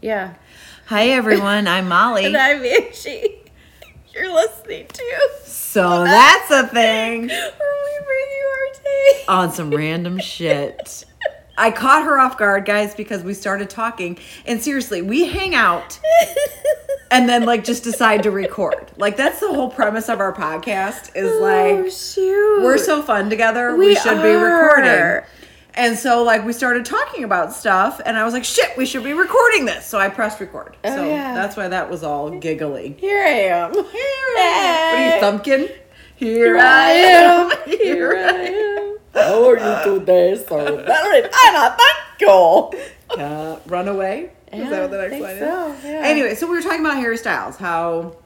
Yeah. Hi everyone, I'm Molly. And I'm Angie. You're listening to. so that's a thing Where we bring you our day. on some random shit. I caught her off guard, guys, because we started talking. And seriously, we hang out and then like just decide to record. Like that's the whole premise of our podcast is oh, like shoot. we're so fun together. We, We should be recording. And so like we started talking about stuff and I was like, shit, we should be recording this. So I pressed record. Oh, so yeah. that's why that was all giggly. Here I am. Here I am. What are you thumpkin? Here, Here I am. Here I am. How are you today, sir? I'm thank you. Uh, run away. Is that what the next line so, is? yeah. Anyway, so we were talking about Harry Styles. How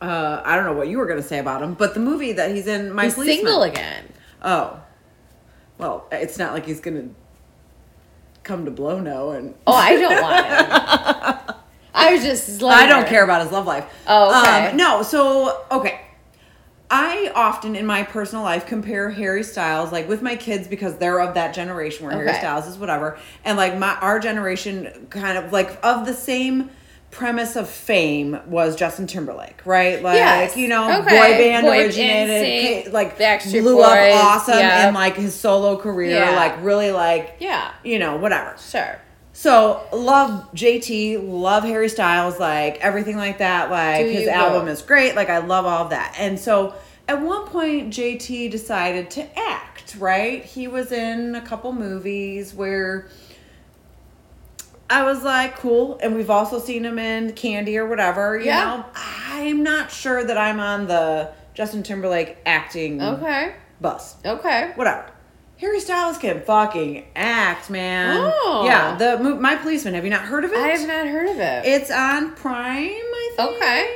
uh, I don't know what you were going to say about him, but the movie that he's in, My He's Policeman. single again. Oh, well, it's not like he's going to come to blow no and. Oh, I don't want him. I was just like I don't care about his love life. Oh, okay. Um, no, so okay. I often in my personal life compare Harry Styles like with my kids because they're of that generation where Harry Styles is whatever, and like my our generation kind of like of the same premise of fame was Justin Timberlake, right? Like Yes. you know, Okay. boy band Boy originated, NSYNC, like Backstreet blew Boys, up awesome yeah. in like his solo career, Yeah. like really like Yeah. you know whatever. Sure. So love JT, love Harry Styles, like everything like that. Like his album is great. Like I love all of that. And so at one point JT decided to act, right? He was in a couple movies where I was like, cool. And we've also seen him in Candy or whatever. You Yeah. know, I'm not sure that I'm on the Justin Timberlake acting Okay. bus Okay. whatever. Harry Styles can fucking act, man. Oh. Yeah, the My Policeman. Have you not heard of it? I have not heard of it. It's on Prime, I think. Okay.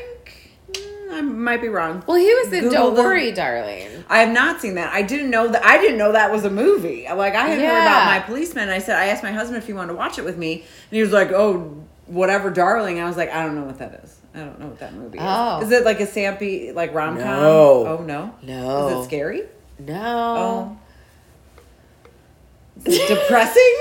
I might be wrong. well, he was in Google Don't the- Worry, Darling. I have not seen that. I didn't know that. I didn't know that was a movie. Like I had heard about My Policeman. I said I asked my husband if he wanted to watch it with me, and he was like, "Oh, whatever, darling." I was like, "I don't know what that is. I don't know what that movie Oh. is. Is it like a sampy like rom com? No. Oh no. No. Is it scary? No. Oh. Is it depressing?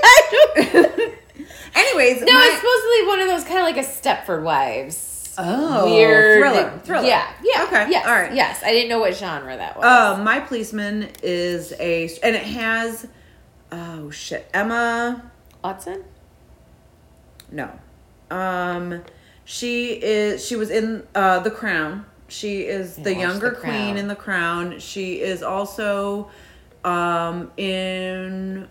Anyways, No, my- it's supposedly one of those kind of like a Stepford Wives. Oh, weird thriller, thriller. Yeah, yeah. Okay, Yes, all right. Yes, I didn't know what genre that was. Um, my policeman is a, and it has, oh shit, Emma. Watson. No, um, she is. She was in uh, The Crown. She is the younger The queen in The Crown. She is also um, in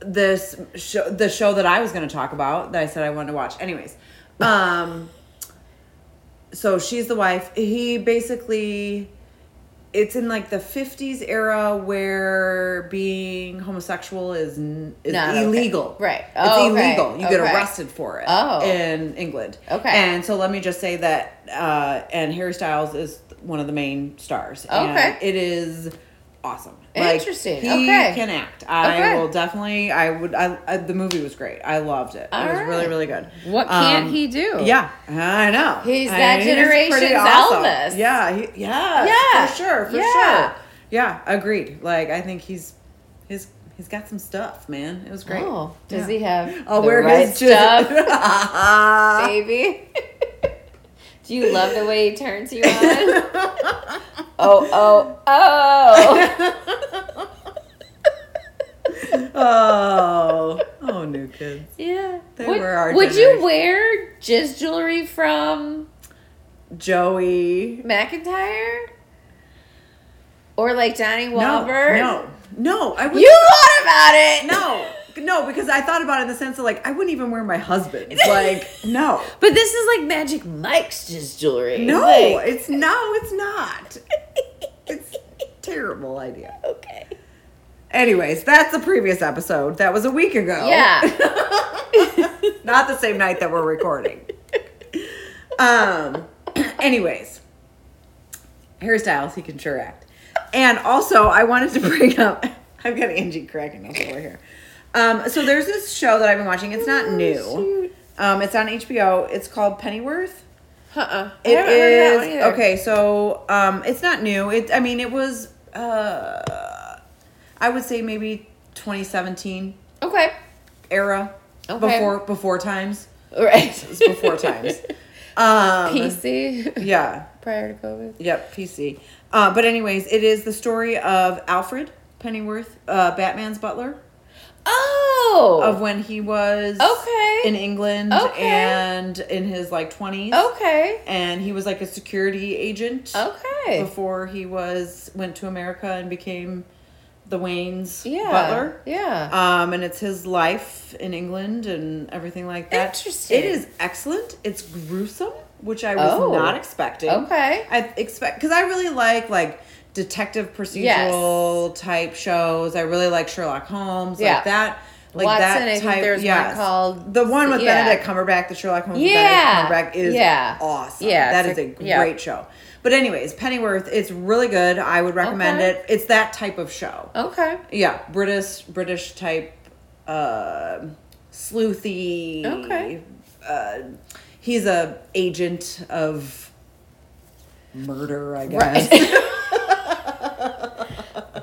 this show, the show that I was going to talk about that I said I wanted to watch. Anyways, um, so she's the wife. He basically, it's in like the '50s era where being homosexual is is Not okay. illegal. Right. It's Oh, okay. illegal. You get Okay. arrested for it. Oh. in England. Okay. And so let me just say that, uh, and Harry Styles is one of the main stars. And Okay. it is awesome. Interesting. He Okay. can act. I Okay. will definitely. I would. I, I the movie was great. I loved it. All it was really right. really good. What can't Um, he do? Yeah, I know. He's I that mean, generation's awesome. Elvis. Yeah, he, yeah, Yeah. for sure, for Yeah. sure. Yeah, agreed. Like I think he's he's he's got some stuff, man. It was great. Oh, does Yeah. he have I'll wear right his stuff, baby? do you love the way he turns you on? oh, oh, oh. oh, oh, new kids. Yeah. They would, were our Would generation. you wear jizz jewelry from Joey. McIntyre? Or like Donnie No, no, no. I would. You thought about it. no, no, because I thought about it in the sense of like I wouldn't even wear my husband's. Like, no, But this is like Magic Mike's jizz jewelry. no, Like- it's no, it's not. It's a terrible idea. okay. Anyways, that's the previous episode. That was a week ago. Yeah. not the same night that we're recording. Um. Anyways, Harry Styles he can sure act. And also, I wanted to bring up. I've got Angie cracking up over here. Um. So there's this show that I've been watching. It's not new. Um. It's on HBO. It's called Pennyworth. Uh-uh. I haven't heard of that one okay. So um, it's not new. It. I mean, it was. Uh, I would say maybe 2017 Okay. era Okay. before before times. Right. It was before times. Um, PC Yeah. prior to COVID. Yep. PC. Uh, but anyways, it is the story of Alfred Pennyworth, uh, Batman's butler, Oh. of when he was Okay. in England Okay. and in his like twenties. okay. And he was like a security agent Okay. before he was went to America and became the Wayne's Yeah. butler. Yeah. Um, and it's his life in England and everything like that. Interesting. It is excellent. It's gruesome, which I was Oh. not expecting. Okay. I expect because I really like like detective procedural type shows. I really like Sherlock Holmes, Yeah. like that. Like Watson, that I type. there's one called- the one with yeah. Benedict Cumberbatch, the Sherlock Holmes. Yeah. Benedict Cumberbatch is Yeah. awesome. Yeah, that is a a- great show. But anyways, Pennyworth, it's really good. I would recommend Okay. it. It's that type of show. okay. Yeah, British British type uh sleuthy. Okay. Uh he's a agent of murder, I guess.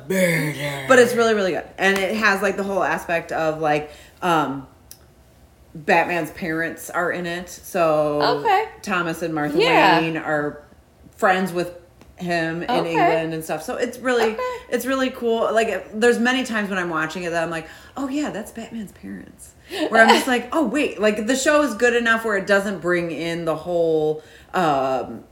Murder. But it's really really good. And it has like the whole aspect of like um Batman's parents are in it. So Okay. Thomas and Martha Yeah. Wayne are friends with him in Okay. England and stuff. So it's really Okay. it's really cool. Like it- there's many times when I'm watching it that I'm like, "Oh yeah, that's Batman's parents." Where I'm just like, "Oh wait, like the show is good enough where it doesn't bring in the whole um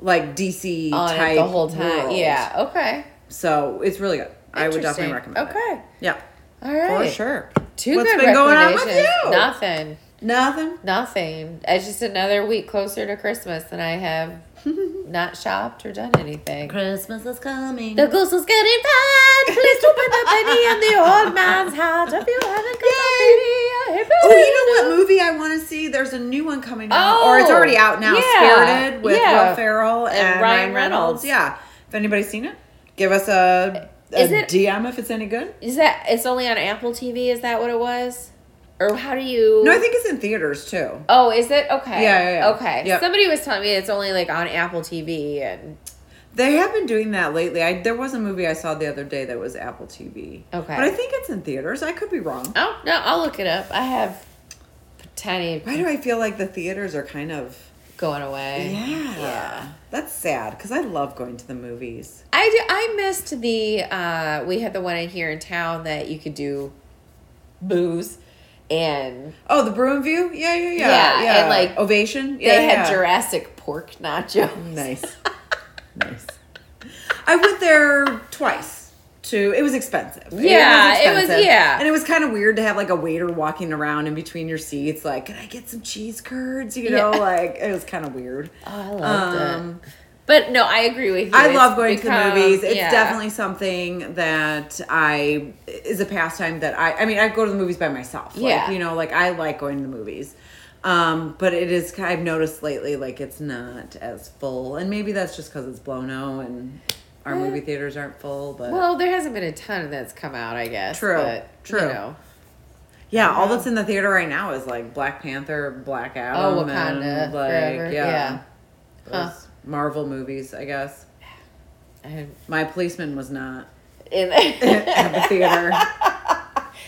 like DC on type it the whole time. world. Yeah. Okay. So, it's really good. I would definitely Interesting. recommend it. Okay. Yeah. All right. For sure. Two What's good been going on with you? Nothing. Nothing. Nothing. It's just another week closer to Christmas, and I have not shopped or done anything. Christmas is coming. The goose is getting fat. Please don't put the penny in the old man's hat. If you haven't got a penny, I Oh, you know what movie I want to see? There's a new one coming out, Oh, or it's oh, already out now. yeah, Spirited with yeah. Will Ferrell and, And Ryan Ryan Reynolds. Reynolds. Yeah. If anybody's seen it, give us a, a Is it- DM if it's any good. Is that it's only on Apple TV? Is that what it was, or how do you? No, I think it's in theaters too. Oh, is it okay? Yeah, yeah, yeah. Okay. Yep. Somebody was telling me it's only like on Apple TV, and They have been doing that lately. I there was a movie I saw the other day that was Apple TV. Okay. But I think it's in theaters. I could be wrong. oh no, I'll look it up. I have tiny Why do I feel like the theaters are kind of going away. Yeah. Yeah. That's sad because I love going to the movies. I do, I missed the uh we had the one in here in town that you could do booze and Oh, the Bruin View? Yeah, yeah, yeah. Yeah, and, like, Ovation? Yeah, they had yeah. Jurassic pork nachos. Nice. nice. I went there twice. To it was expensive. Yeah, it was- expensive. yeah. and it was kind of weird to have like a waiter walking around in between your seats. Like, can I get some cheese curds? You know, Yeah. like it was kind of weird. Oh, I loved Um, it. But no, I agree with you. I It's love going become- to the movies. It's yeah. definitely something that I is a pastime that I. I mean, I go to the movies by myself. Like, Yeah. you know, like I like going to the movies. Um, but it is. I've noticed lately, like it's not as full, and maybe that's just because it's Blono and our movie eh. theaters aren't full. But Well, there hasn't been a ton that's come out, I guess. True, but, true. You know. yeah, all that's in the theater right now is like Black Panther, Black oh, Adam, Oh, Wakanda and, like forever. yeah, Yeah. Huh. Marvel movies. I guess I- my policeman was not In, at the theater.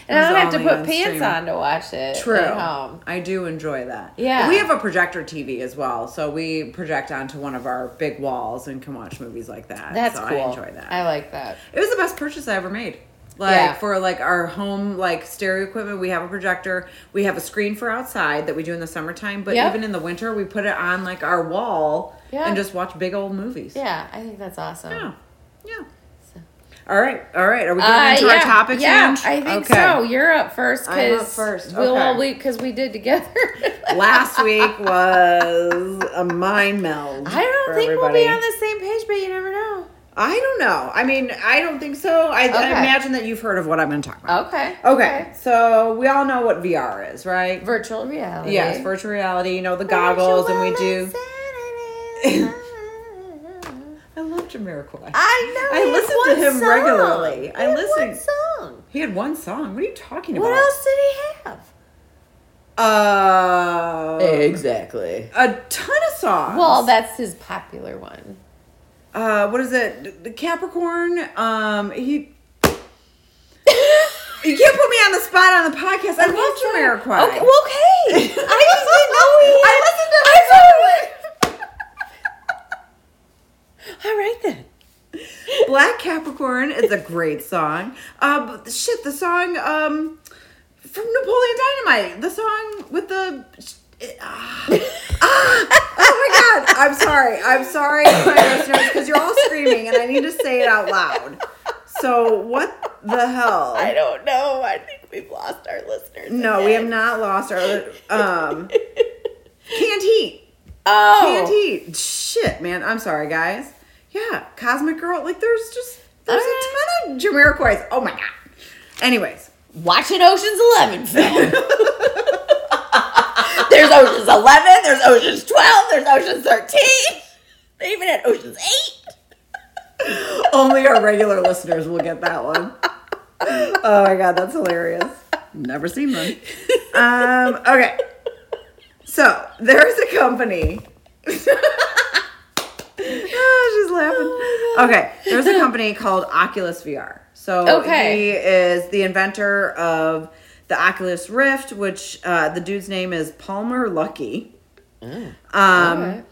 and I don't have to put pants stream. on to watch it True. at home. I do enjoy that. Yeah. We have a projector TV as well, so we project onto one of our big walls and can watch movies like that. That's so cool. I enjoy that. I like that. it was the best purchase I ever made. Like Yeah. for like our home like stereo equipment, we have a projector. We have a screen for outside that we do in the summertime, but Yep. even in the winter, we put it on like our wall Yeah. and just watch big old movies. Yeah, I think that's awesome. Yeah. Yeah. All right. All right. Are we getting Uh, into yeah, our topics? Yeah? I think Okay. so. You're up first I'm up first, We'll okay. all week because we did together. Last week was a mind meld. I don't think we'll be on the same page, but you never know. I don't know. I mean, I don't think so. I, I imagine that you've heard of what I'm going to talk about. Okay. Okay, so we all know what VR is, right? Virtual reality. Yes, virtual reality. You know the goggles, and we do. I love Jamiroquai. I know. I he listen to him song. regularly. I He had listen. One song. He had one song. What are you talking What about? What else did he have? Uh, Exactly. a ton of songs. Well, that's his popular one. uh, what is it? The Capricorn. Um, he. You can't put me on the spot on the podcast. I love Jamiroquai. Okay, well, okay. I just didn't know he I listened I this. All right then. Black Capricorn is a great song. Um, shit, the song um from Napoleon Dynamite, the song with the. Ah, ah, oh my god! I'm sorry. I'm sorry, my listeners, because you're all screaming and I need to say it out loud. So what the hell? I don't know. I think we've lost our listeners. No, we have not lost our um Canned Heat. Oh. Canned Heat. Shit, man. I'm sorry, guys. Yeah, Cosmic Girl. Like, there's just there's a ton of Jamiroquai's. Oh my god. Anyways, Watching Ocean's Eleven film. there's Ocean's Eleven. There's Ocean's Twelve. There's Ocean's Thirteen. They even had Ocean's Eight. only our regular listeners will get that one. Oh my god, that's hilarious. Never seen them. Um, okay. So there's a company. She's laughing. okay, there's a company called Oculus VR. So Okay. he is the inventor of the Oculus Rift, which uh, the dude's name is Palmer Luckey. Um, Alright.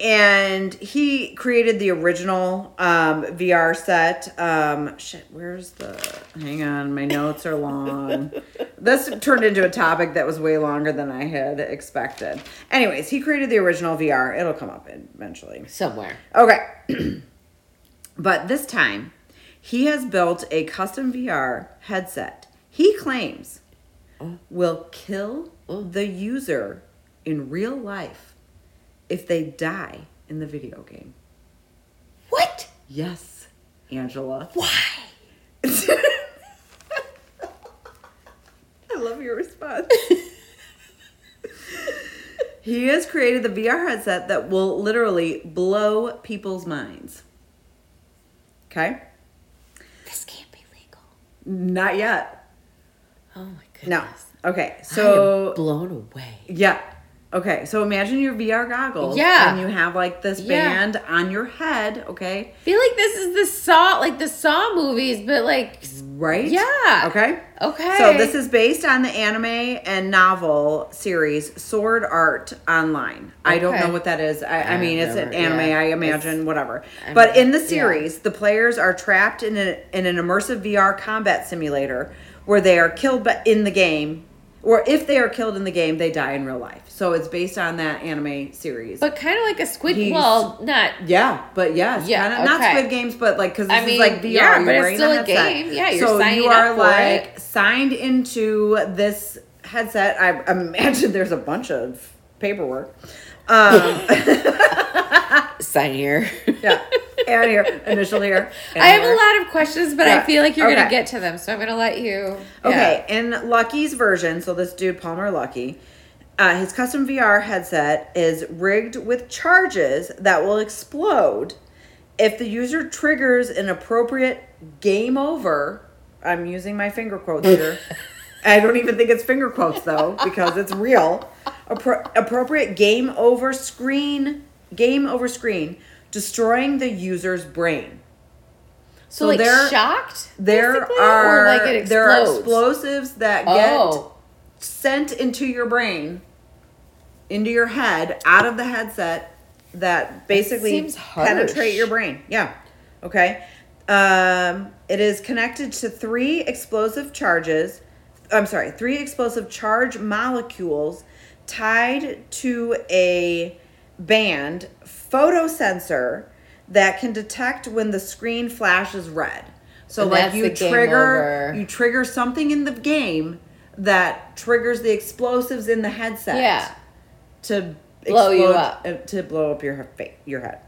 And he created the original um, VR set. Um, shit, where's the? Hang on, my notes are long. this turned into a topic that was way longer than I had expected. Anyways, he created the original VR. It'll come up eventually. Somewhere. Okay. but this time, he has built a custom VR headset he claims will kill the user in real life if they die in the video game. What? Yes, Angela. Why? I love your response. he has created the VR headset that will literally blow people's minds. Okay? This can't be legal. Not yet. Oh my goodness. No. Okay. So blown away. yeah. Okay. So imagine your VR goggles. Yeah. And you have like this Yeah. band on your head. Okay. I feel like this is the Saw, like the Saw movies, but like, Right. yeah. Okay. Okay. So this is based on the anime and novel series Sword Art Online. I don't know what that is. I, I I've mean, it's an anime. yeah, I it's- imagine whatever. I But in the yeah. series, the players are trapped in a, in an immersive VR combat simulator where they are killed, but in the game, or if they are killed in the game, they die in real life. So it's based on that anime series. but kind of like a Squid. He's- well, not. Yeah, but yes, Yeah, kinda, not. Squid Games, but like because this I is mean, like VR. yeah, but it's still the a game. Yeah, you're so signing you are like it. signed into this headset. I imagine there's a bunch of paperwork. Um, Sign here. yeah, and here, initial here. and I have here. a lot of questions, but Yeah, I feel like you're okay. gonna get to them, so I'm gonna let you. Okay, in Luckey's version, so this dude Palmer Luckey, uh, his custom VR headset is rigged with charges that will explode if the user triggers an appropriate game over. I'm using my finger quotes here. I don't even think it's finger quotes though because it's real. Appro- appropriate game over screen, game over screen, destroying the user's brain. So, So like there- shocked. There are or like it there are explosives that get Oh, sent into your brain, into your head, out of the headset that basically penetrate your brain. Yeah. Okay. Um, it is connected to three explosive charges. I'm sorry, three explosive charge molecules tied to a band photo sensor that can detect when the screen flashes red. So And like you trigger you trigger something in the game that triggers the explosives in the headset yeah. to Blow you up. uh, to blow up your your head.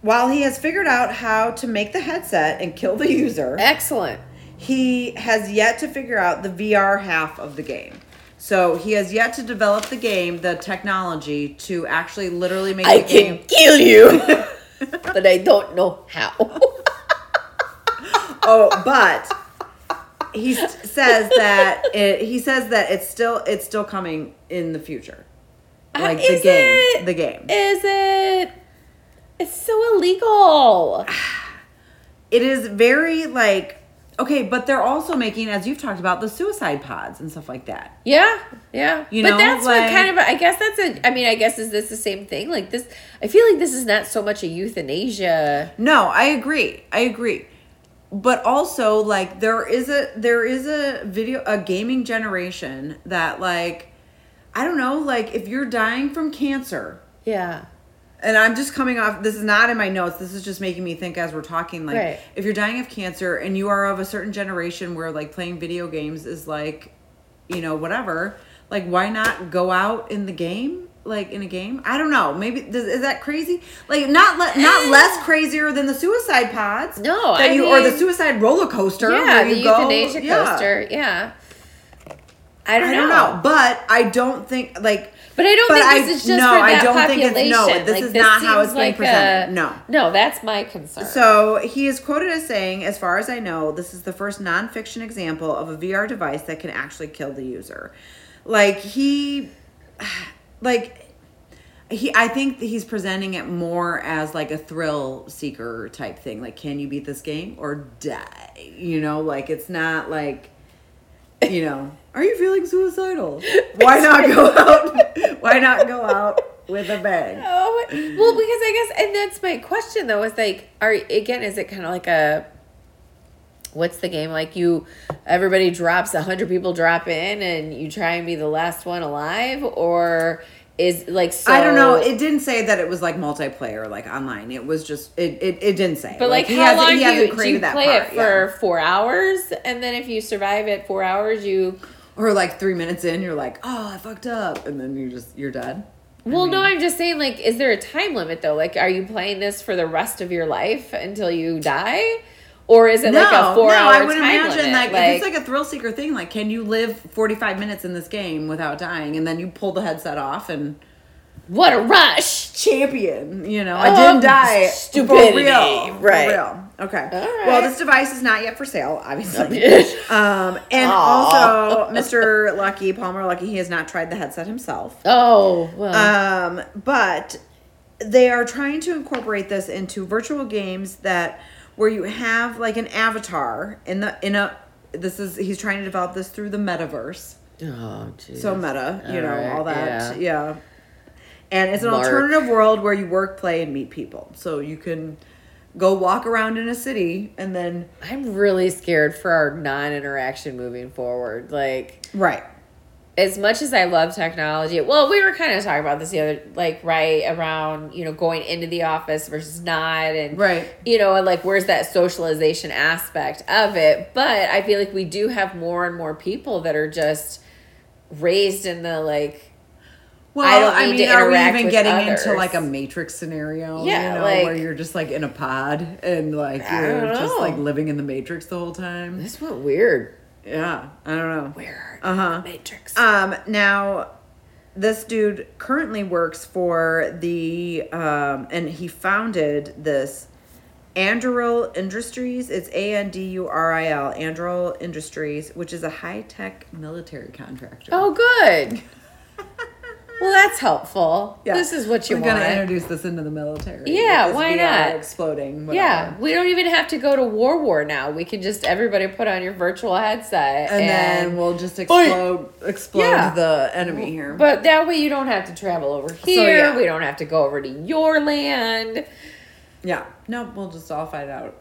While he has figured out how to make the headset and kill the user, Excellent. he has yet to figure out the VR half of the game. So he has yet to develop the game, the technology to actually literally make I the game. can kill you, but I don't know how. Oh, but he says that it, he says that it's still it's still coming in the future. Uh, like the Is game, it? the game. Is it? It's so illegal. it is very like okay, but they're also making, as you've talked about, the suicide pods and stuff like that. Yeah, yeah. You but know, that's like- what kind of I guess that's a I mean, I guess is this the same thing? Like this I feel like this is not so much a euthanasia. No, I agree. I agree. But also like there is a there is a video a gaming generation that like I don't know, like if you're dying from cancer, Yeah. And I'm just coming off this is not in my notes. This is just making me think as we're talking like Right. if you're dying of cancer and you are of a certain generation where like playing video games is like you know whatever, like why not go out in the game? Like in a game, I don't know. Maybe does, is that crazy? Like not le- not less crazier than the suicide pods. No, that I you or the suicide roller coaster. Yeah, the you go- euthanasia yeah. coaster. Yeah. I don't, I know. don't know, but I don't think like. But I don't But think I- this is just no, for I that don't think population. it's- no, this like, is not how it's seems being like presented. A, No. no, that's my concern. So he is quoted as saying, as far as I know, this is the first nonfiction example of a VR device that can actually kill the user. Like he, like he, I think he's presenting it more as like a thrill seeker type thing. Like, can you beat this game or die? You know, like it's not like, you know, are you feeling suicidal? Why not go out? Why not go out with a bang? Oh, well, because I guess, and that's my question though. Is like, are again, is it kind of like a, what's the game like? You, everybody drops a hundred people drop in, and you try and be the last one alive, or is like so? I don't know. It didn't say that it was like multiplayer, like online. It was just it. It, it didn't say. But like, he how long he do you, do you that play part, it yeah. for? Four hours, and then if you survive it four hours, you. Or like three minutes in, you're like, oh, I fucked up, and then you just you're dead. Well, no, I'm just saying, like, is there a time limit though? Like, are you playing this for the rest of your life until you die, or is it like a four hour time? I would imagine limit? like, if it's like a thrill seeker thing. Like, can you live 45 minutes in this game without dying, and then you pull the headset off and what a rush! Champion? You know, I Oh, didn't die. stupidity, For real, right. For real. Okay. All right. Well, this device is not yet for sale, obviously. Um, and Aw. also, Mr. Luckey, Palmer Luckey, he has not tried the headset himself. Oh well, Um, but they are trying to incorporate this into virtual games that where you have like an avatar in the in a this is he's trying to develop this through the metaverse. oh jeez. So meta, you All know, right, all that. yeah. Yeah. And it's an alternative world where you work, play, and meet people. So you can go walk around in a city and then I'm really scared for our non-interaction moving forward. Like, Right. as much as I love technology, well, we were kind of talking about this the other, like, right around, you know, going into the office versus not, and Right. you know, and like, where's that socialization aspect of it? But I feel like we do have more and more people that are just raised in the like, Well, I don't I, mean, are we even getting others. into like a matrix scenario? Yeah, you know, like- where you're just like in a pod and like you're just know. like living in the matrix the whole time. this went weird. Yeah, I don't know. Where? Uh-huh. Matrix. Um, now this dude currently works for the um, and he founded this Anduril Industries. It's A N D U R I L Anduril Industries, which is a high tech military contractor. oh, good. well, that's helpful. Yeah. This is what you We're want. gonna introduce this into the military. Yeah, why not? Exploding. Yeah, we don't even have to go to War War now. We can just everybody put on your virtual headset, And, then we'll just explode explode Yeah. the enemy here. But that way you don't have to travel over here. yeah. We don't have to go over to your land. yeah, no, we'll just all find out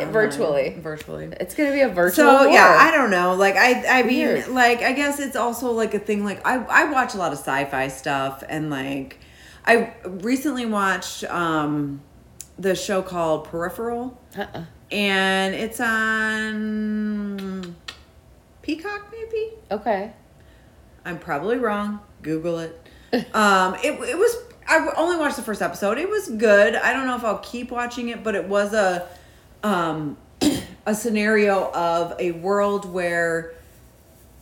online, virtually. Virtually. It's gonna be a virtual. So yeah, war. I don't know. Like I, I mean, like I guess it's also like a thing. Like I, I watch a lot of sci-fi stuff, and like I recently watched um the show called Peripheral, Uh-uh. and it's on Peacock, maybe. Okay. I'm probably wrong. Google it. um, it it was. I only watched the first episode. It was good. I don't know if I'll keep watching it, but it was a um a scenario of a world where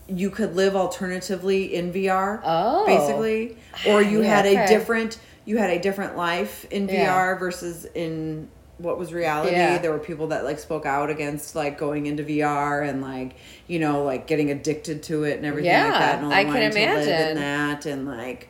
you could live alternatively in VR. Oh. basically, or you Yeah, had a okay. different you had a different life in Yeah. VR versus in what was reality. Yeah. There were people that like spoke out against like going into VR and like you know like getting addicted to it and everything Yeah, like that. And all I can wanting to live imagine. that and like,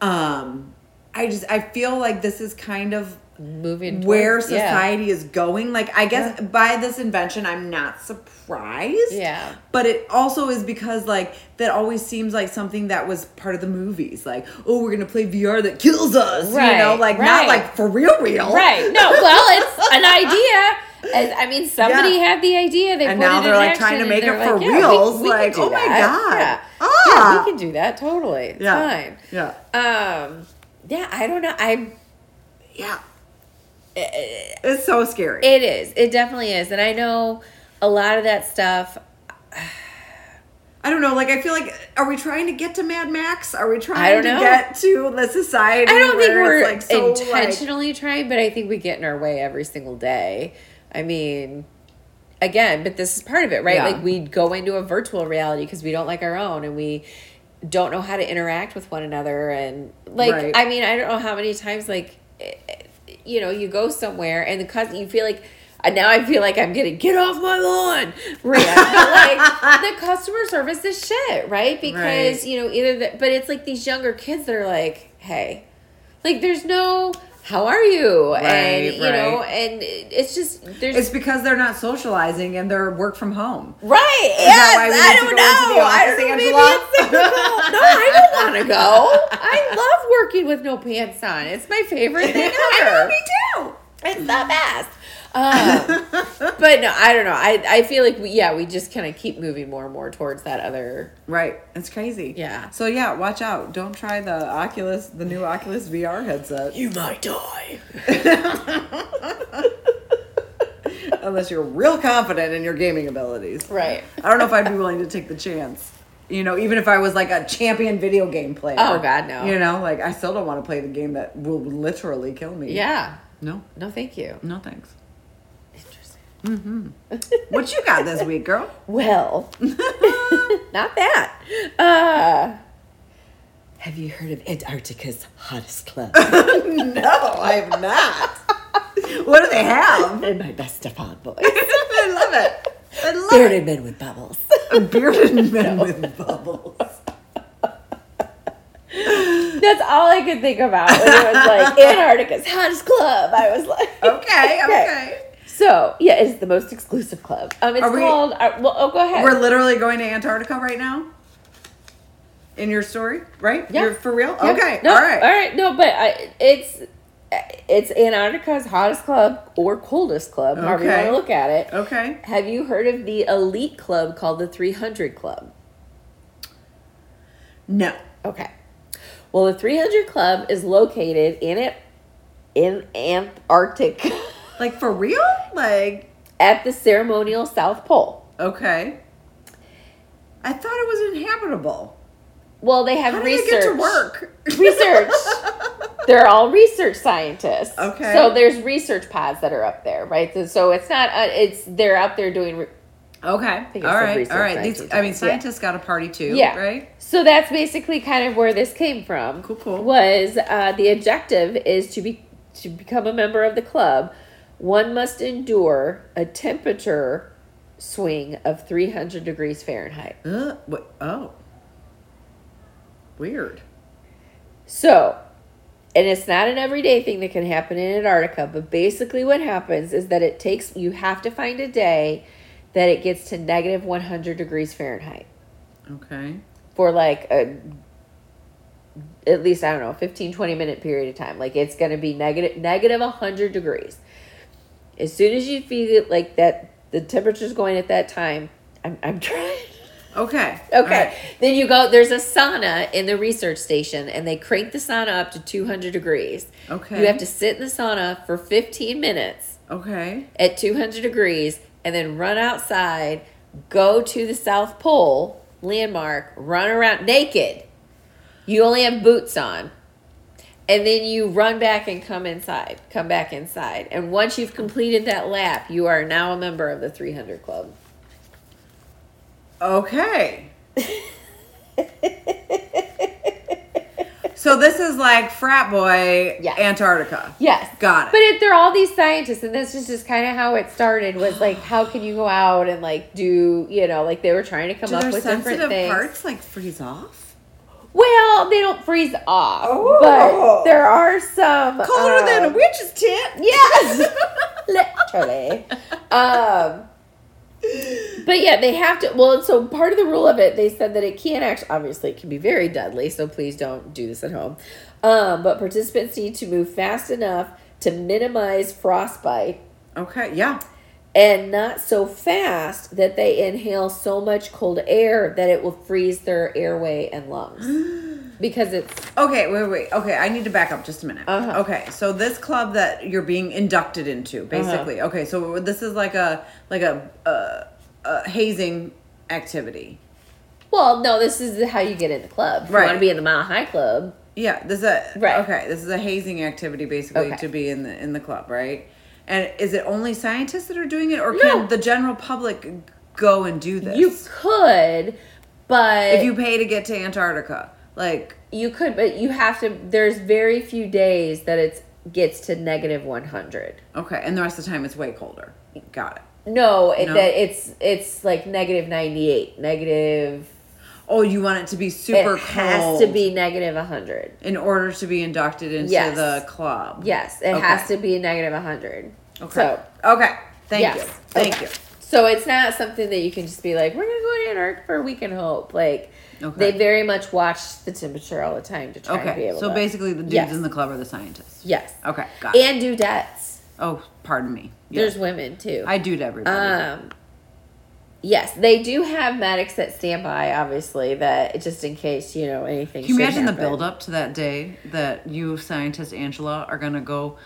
um, I just I feel like this is kind of moving where towards- yeah. society is going. Like, I guess by this invention, I'm not surprised. Yeah. But it also is because, like, that always seems like something that was part of the movies. Like, oh, we're going to play VR that kills us. you know, like, right. not like for real, real. Right. No, well, it's an idea. As- I mean, somebody Yeah. had the idea. They And put now they're, like, trying to make it for like, yeah, reals, we like, oh my. God. Yeah. Ah. yeah, we can do that totally. It's Yeah. fine. Yeah. Um, yeah, I don't know. I Yeah. It's so scary. it is. It definitely is, and I know a lot of that stuff. I don't know. Like, I feel like, are we trying to get to Mad Max? Are we trying to know. get to the society? I don't think we're like, so, like- intentionally trying, but I think we get in our way every single day. I mean, again, but this is part of it, right? Yeah. Like we go into a virtual reality because we don't like our own and we don't know how to interact with one another and like Right. I mean, I don't know how many times like eh, you know, you go somewhere and the cus you feel like and now I feel like I'm getting get off my lawn. But like the customer service is shit, right? Because Right. you know either that, but it's like these younger kids that are like, hey, like there's no how are you? And Right, you know right. and it's just there's It's because they're not socializing and they're work from home. right Is yes, that why we I don't know. I don't know maybe it's no I don't want to go. I love working with no pants on. It's my favorite thing ever. Me too. It's the best um, but no I don't know I I feel like we yeah we just kind of keep moving more and more towards that other Right. It's crazy. Yeah. So yeah, watch out. Don't try the Oculus, the new Oculus VR headset. you might die Unless you're real confident in your gaming abilities. right I don't know if I'd be willing to take the chance. You know, even if I was like a champion video game player. Oh, God, no. You know, like I still don't want to play the game that will literally kill me. yeah No. no thank you No thanks. interesting What you got this week, girl? Well, not that. Uh, have you heard of Antarctica's hottest club? no, I have not. what do they have? and my best Stefan boys. I love it. I love Bearded men with bubbles. it. Bearded men with bubbles. That's all I could think about when it was like Antarctica's hottest club. I was like, Okay, okay. So yeah, it's the most exclusive club. Um, it's we- called. Uh, well, oh, go ahead. We're literally going to Antarctica right now. In your story, right? Yeah. You're for real? Yeah. Okay. No, all right. All right. No, but I, it's it's Antarctica's hottest club or coldest club, however you want to look at it. Okay. Have you heard of the elite club called the 300 Club? No. Okay. Well, the 300 Club is located in it in Antarctic Like for real? Like at the ceremonial South Pole. okay. I thought it was inhabitable. Well, they have How do research. they get to work? Research. They're all research scientists. Okay. So there's research pods that are up there, right? So, so it's not. Uh, it's they're out there doing. Okay. All right. All right. These. I mean Yeah. scientists got a party too, yeah. right? So that's basically kind of where this came from. Cool, cool. Was uh, the objective is to be to become a member of the club, one must endure a temperature swing of 300 degrees Fahrenheit. Uh, what? Oh. Weird. So, and it's not an everyday thing that can happen in Antarctica, but basically what happens is that it takes, you have to find a day that it gets to negative 100 degrees Fahrenheit Okay. for like a, at least, I don't know, 15, 20 minute period of time. Like it's going to be negative, negative 100 degrees. As soon as you feel it like that, the temperature's going at that time, I'm, I'm trying. Okay. Okay. right. Then you go, there's a sauna in the research station, and they crank the sauna up to 200 degrees. Okay. You have to sit in the sauna for 15 minutes Okay. at 200 degrees and then run outside, go to the South Pole landmark, run around naked. You only have boots on. And then you run back and come inside, come back inside. And once you've completed that lap, you are now a member of the 300 Club. Okay. So this is like frat boy Yes. Antarctica. Yes. Got it. But it, they're all these scientists, and this is just kind of how it started. Was like, how can you go out and like do, you know, like they were trying to come Do up with different things. parts like freeze off? Well, they don't freeze off, Oh. but there are some Colder than a um, witch's tit. Yes, literally. Um, but yeah, they have to. Well, so part of the rule of it, they said that it can actually, obviously, it can be very deadly. So please don't do this at home. Um, but participants need to move fast enough to minimize frostbite Okay, yeah. and not so fast that they inhale so much cold air that it will freeze their airway and lungs. Because it's Okay, wait, wait. Okay, I need to back up just a minute. Uh-huh. Okay, so this club that you're being inducted into, basically. Okay, so this is like a like a, a, a hazing activity. well, no, this is how you get in the club. If you Right. want to be in the Mile High Club, Yeah, this is a Right. okay. This is a hazing activity, basically, Okay. to be in the in the club, right? And is it only scientists that are doing it, or No. can the general public go and do this? you could, but if you pay to get to Antarctica, like You could, but you have to. There's very few days that it gets to negative one hundred. okay, and the rest of the time it's way colder. Got it. No, it, No? that it's it's like negative ninety eight, negative. Oh, you want it to be super cold? it cold. has to be negative hundred. in order to be inducted into Yes. the club. Yes, it Okay. has to be negative hundred. Okay. So okay. Thank yes. you. Thank Okay. you. So it's not something that you can just be like, we're gonna go to Antarctica for a week and hope. Like Okay. they very much watch the temperature all the time to try and be able So to. basically, the dudes Yes. in the club are the scientists. yes, Okay. Got it. and dudettes. Oh, pardon me. Yeah. There's women too. I do to everybody. Um, yes, they do have medics that stand by, obviously, that just in case you know anything. Can you imagine the happen. build up to that day that you, scientist Angela, are gonna go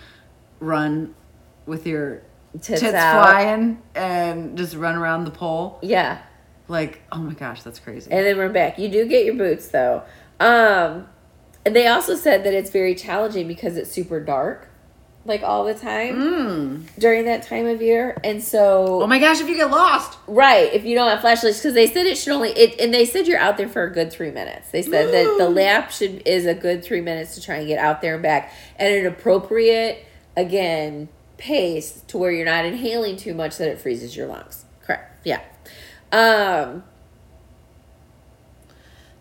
run with your Tits tits, flying and just run around the pole? Yeah, Like, oh my gosh, that's crazy. and then we're back. You do get your boots though. Um, and they also said that it's very challenging because it's super dark, like all the time Mm. during that time of year, and so Oh my gosh, if you get lost. Right, if you don't have flashlights, because they said it should only it, and they said you're out there for a good three minutes. They said that the lap should is a good three minutes to try and get out there and back, at an appropriate again pace to where you're not inhaling too much that it freezes your lungs. Correct. Yeah. Um.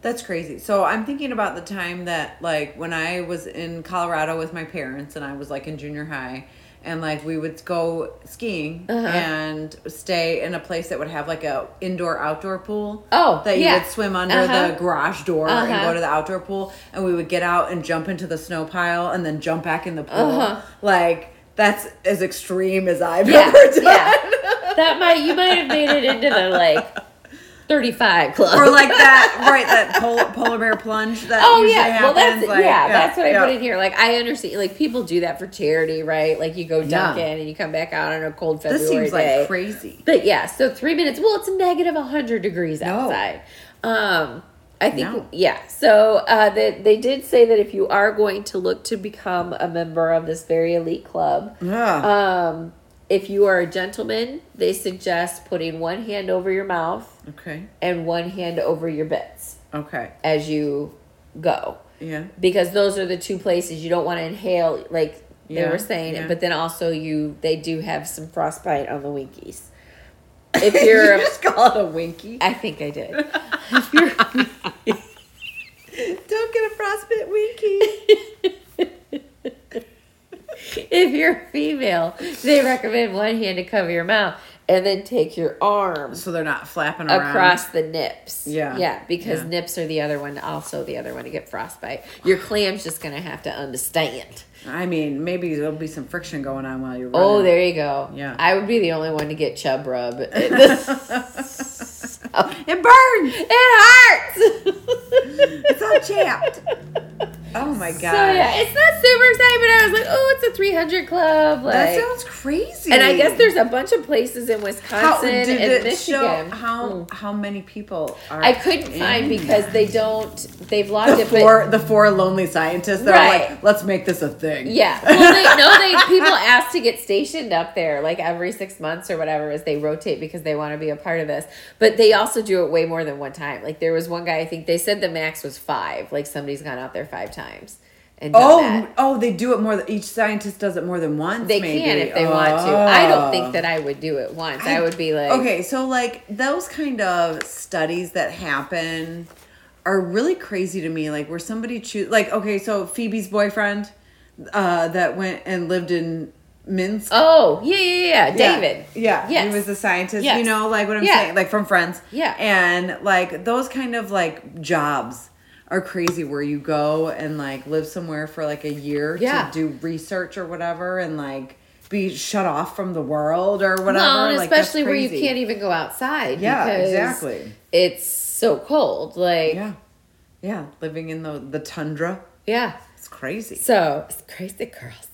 That's crazy. So I'm thinking about the time that like when I was in Colorado with my parents and I was like in junior high and like we would go skiing Uh-huh. and stay in a place that would have like a indoor outdoor pool. Oh, that you yeah. would swim under Uh-huh. the garage door and Uh-huh. go to the outdoor pool and we would get out and jump into the snow pile and then jump back in the pool. Uh-huh. Like that's as extreme as I've Yeah. ever done. yeah. That might you might have made it into the like thirty five club Or like that, right? That polar, polar bear plunge. That Oh yeah, well happens, that's like, yeah, that's what I yeah. put in here. Like I understand, like people do that for charity, right? Like you go dunk Yeah. in and you come back out on a cold February This seems day. like crazy. But yeah, so three minutes. Well, it's negative hundred degrees No. outside. Um, I think No. yeah. So uh, they they did say that if you are going to look to become a member of this very elite club, Ugh. um, if you are a gentleman, they suggest putting one hand over your mouth okay. and one hand over your bits Okay. as you go Yeah. because those are the two places you don't want to inhale like they were saying yeah. but then also you they do have some frostbite on the winkies if you're you just call it a winky. i think i did if you're Don't get a frostbite winky. if you're female they recommend one hand to cover your mouth and then take your arms so they're not flapping around. across the nips Yeah. yeah because Yeah. nips are the other one also the other one to get frostbite your clam's just gonna have to understand I mean, maybe there'll be some friction going on while you're oh, running. Oh, there you go. Yeah. I would be the only one to get chub rub. It, It burns. it hurts. It's all chapped. Oh my god. So yeah, it's not super exciting, but I was like, oh, it's a 300 club. Like, that sounds crazy. and I guess there's a bunch of places in how Wisconsin did and Michigan. show how Mm. how many people are I couldn't in find because they don't. They've logged the it, but the four lonely scientists that Right. are like, let's make this a thing. Yeah. Well, they no, they people ask to get stationed up there like every six months or whatever as they rotate because they want to be a part of this. But they also do it way more than one time. Like there was one guy I think they said the max was five. Like somebody's gone out there five times and Oh, that. oh, they do it more. Than, each scientist does it more than once. They maybe. can if they want to. I don't think Oh. that I would do it once. I, would be like, okay, so like those kind of studies that happen, are really crazy to me. Like where somebody choose like okay, so Phoebe's boyfriend uh that went and lived in Minsk. Oh, yeah, yeah, yeah. Yeah. David. Yeah. Yes. He was a scientist. Yes. You know, like what I'm Yeah. saying, like from Friends. Yeah. And like those kind of like jobs are crazy where you go and like live somewhere for like a year Yeah. to do research or whatever and like be shut off from the world or whatever. Well, and like, especially where you can't even go outside. Yeah, exactly. It's so cold. Like, yeah. Yeah. Yeah. Living in the the tundra. Yeah, it's crazy. So it's crazy girls.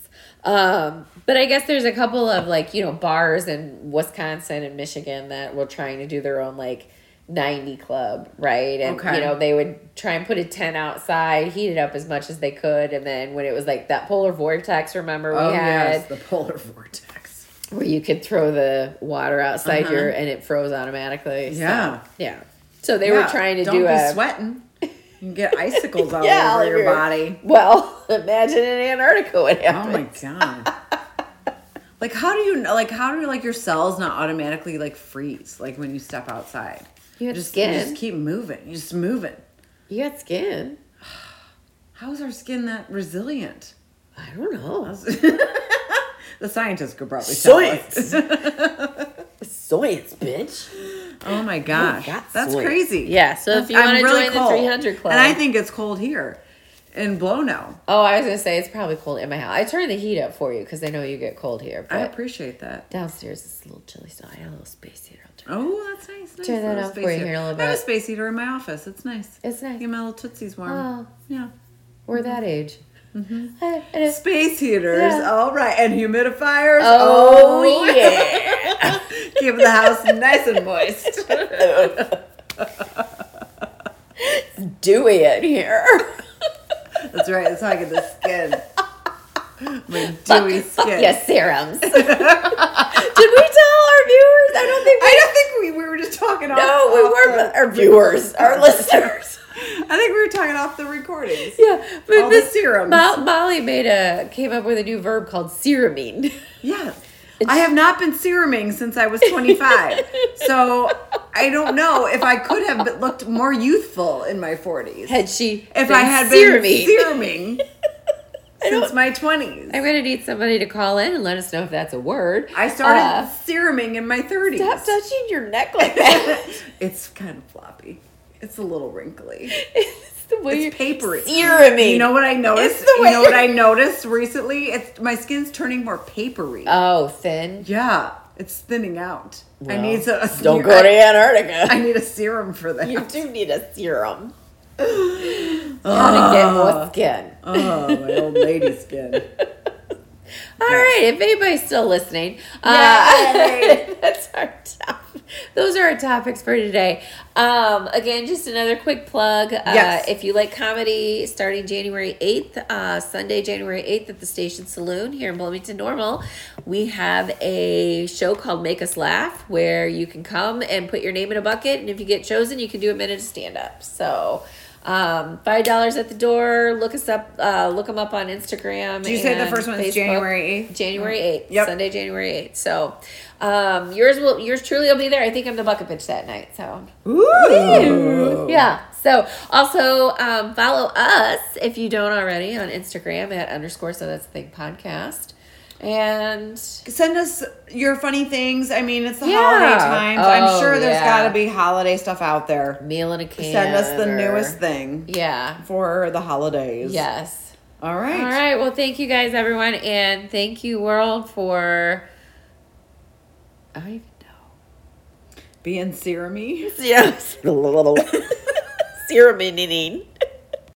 Um, but I guess there's a couple of like, you know, bars in Wisconsin and Michigan that were trying to do their own like 90 club, right? And Okay. you know, they would try and put a tent outside, heat it up as much as they could, and then when it was like that polar vortex, remember we oh had yes, the polar vortex. where you could throw the water outside Uh-huh. your and it froze automatically. So, Yeah. yeah. So they were trying to don't do be a sweating. You can get icicles all Yeah, over your your- body. well, imagine in Antarctica what Oh my god. like how do you know like how do like your cells not automatically like freeze like when you step outside? You have just skin. you just keep moving. You just moving. You got skin. How is our skin that resilient? I don't know. the scientists could probably tell us. Science, bitch. Oh my gosh, that's sweet. crazy. Yeah, so if you wanna really join the cold. 300 club. and I think it's cold here in Blono. Oh, I was gonna say it's probably cold in my house. I turned the heat up for you because I know you get cold here. I appreciate that. downstairs it's a little chilly, so I have a little space heater. Oh, that's nice. nice Turn that on for you here a little bit. I have a space heater in my office. It's nice. It's nice. Get my little tootsies warm. Oh, Yeah. we're that age. Mm-hmm. I- it's- Space heaters, Yeah. all right, and humidifiers. Oh, oh yeah. keep the house nice and moist. Dewy in here. That's right. That's how I get the skin. My dewy skin. Yes, serums. Did we tell our viewers? I don't think we. I don't think we, we were just talking off. no, we were the- our viewers, our listeners. I think we were talking off the recordings. Yeah, but All the Miss serums. Mo- Molly made a came up with a new verb called serumine. Yes. I have not been seruming since I was 25. so I don't know if I could have looked more youthful in my 40s. Had she? if been I had seruming. been seruming since my 20s. I'm gonna need somebody to call in and let us know if that's a word. I started Uh, seruming in my 30s. stop touching your neck like that. it's kind of floppy. It's a little wrinkly. it's the way It's papery. Seruming. You know what I noticed? It's the You know what I noticed recently? It's my skin's turning more papery. Oh, thin. yeah, it's thinning out. I need a, a Don't go to Antarctica. I need a serum for that. you do need a serum. How to get more skin. oh, my old lady skin. All right, if anybody's still listening, Yay. uh, that's our top. Those are our topics for today. Um, again, just another quick plug. Uh, Yes. If you like comedy, starting January eighth, uh, Sunday, January eighth, at the Station Saloon here in Bloomington Normal, we have a show called Make Us Laugh, where you can come and put your name in a bucket, and if you get chosen, you can do a minute of stand up. So. Um, five dollars at the door. Look us up. Uh, look them up on Instagram. Did you say the first one is January 8th? January eighth. Yep. Sunday, January eighth. So, um, yours will yours truly will be there. I think I'm the bucket bitch that night. So, Ooh. yeah. So also um, follow us if you don't already on Instagram at underscore so that's the thing podcast. And Send us your funny things. I mean, it's the Yeah. holiday times. I'm Oh, sure there's yeah. got to be holiday stuff out there. meal in a can. Send us the or- newest thing Yeah. for the holidays. Yes. All right. All right. Well, thank you guys, everyone, and thank you, world, for. I don't even know. Being serumy. Yes. A little serum eating.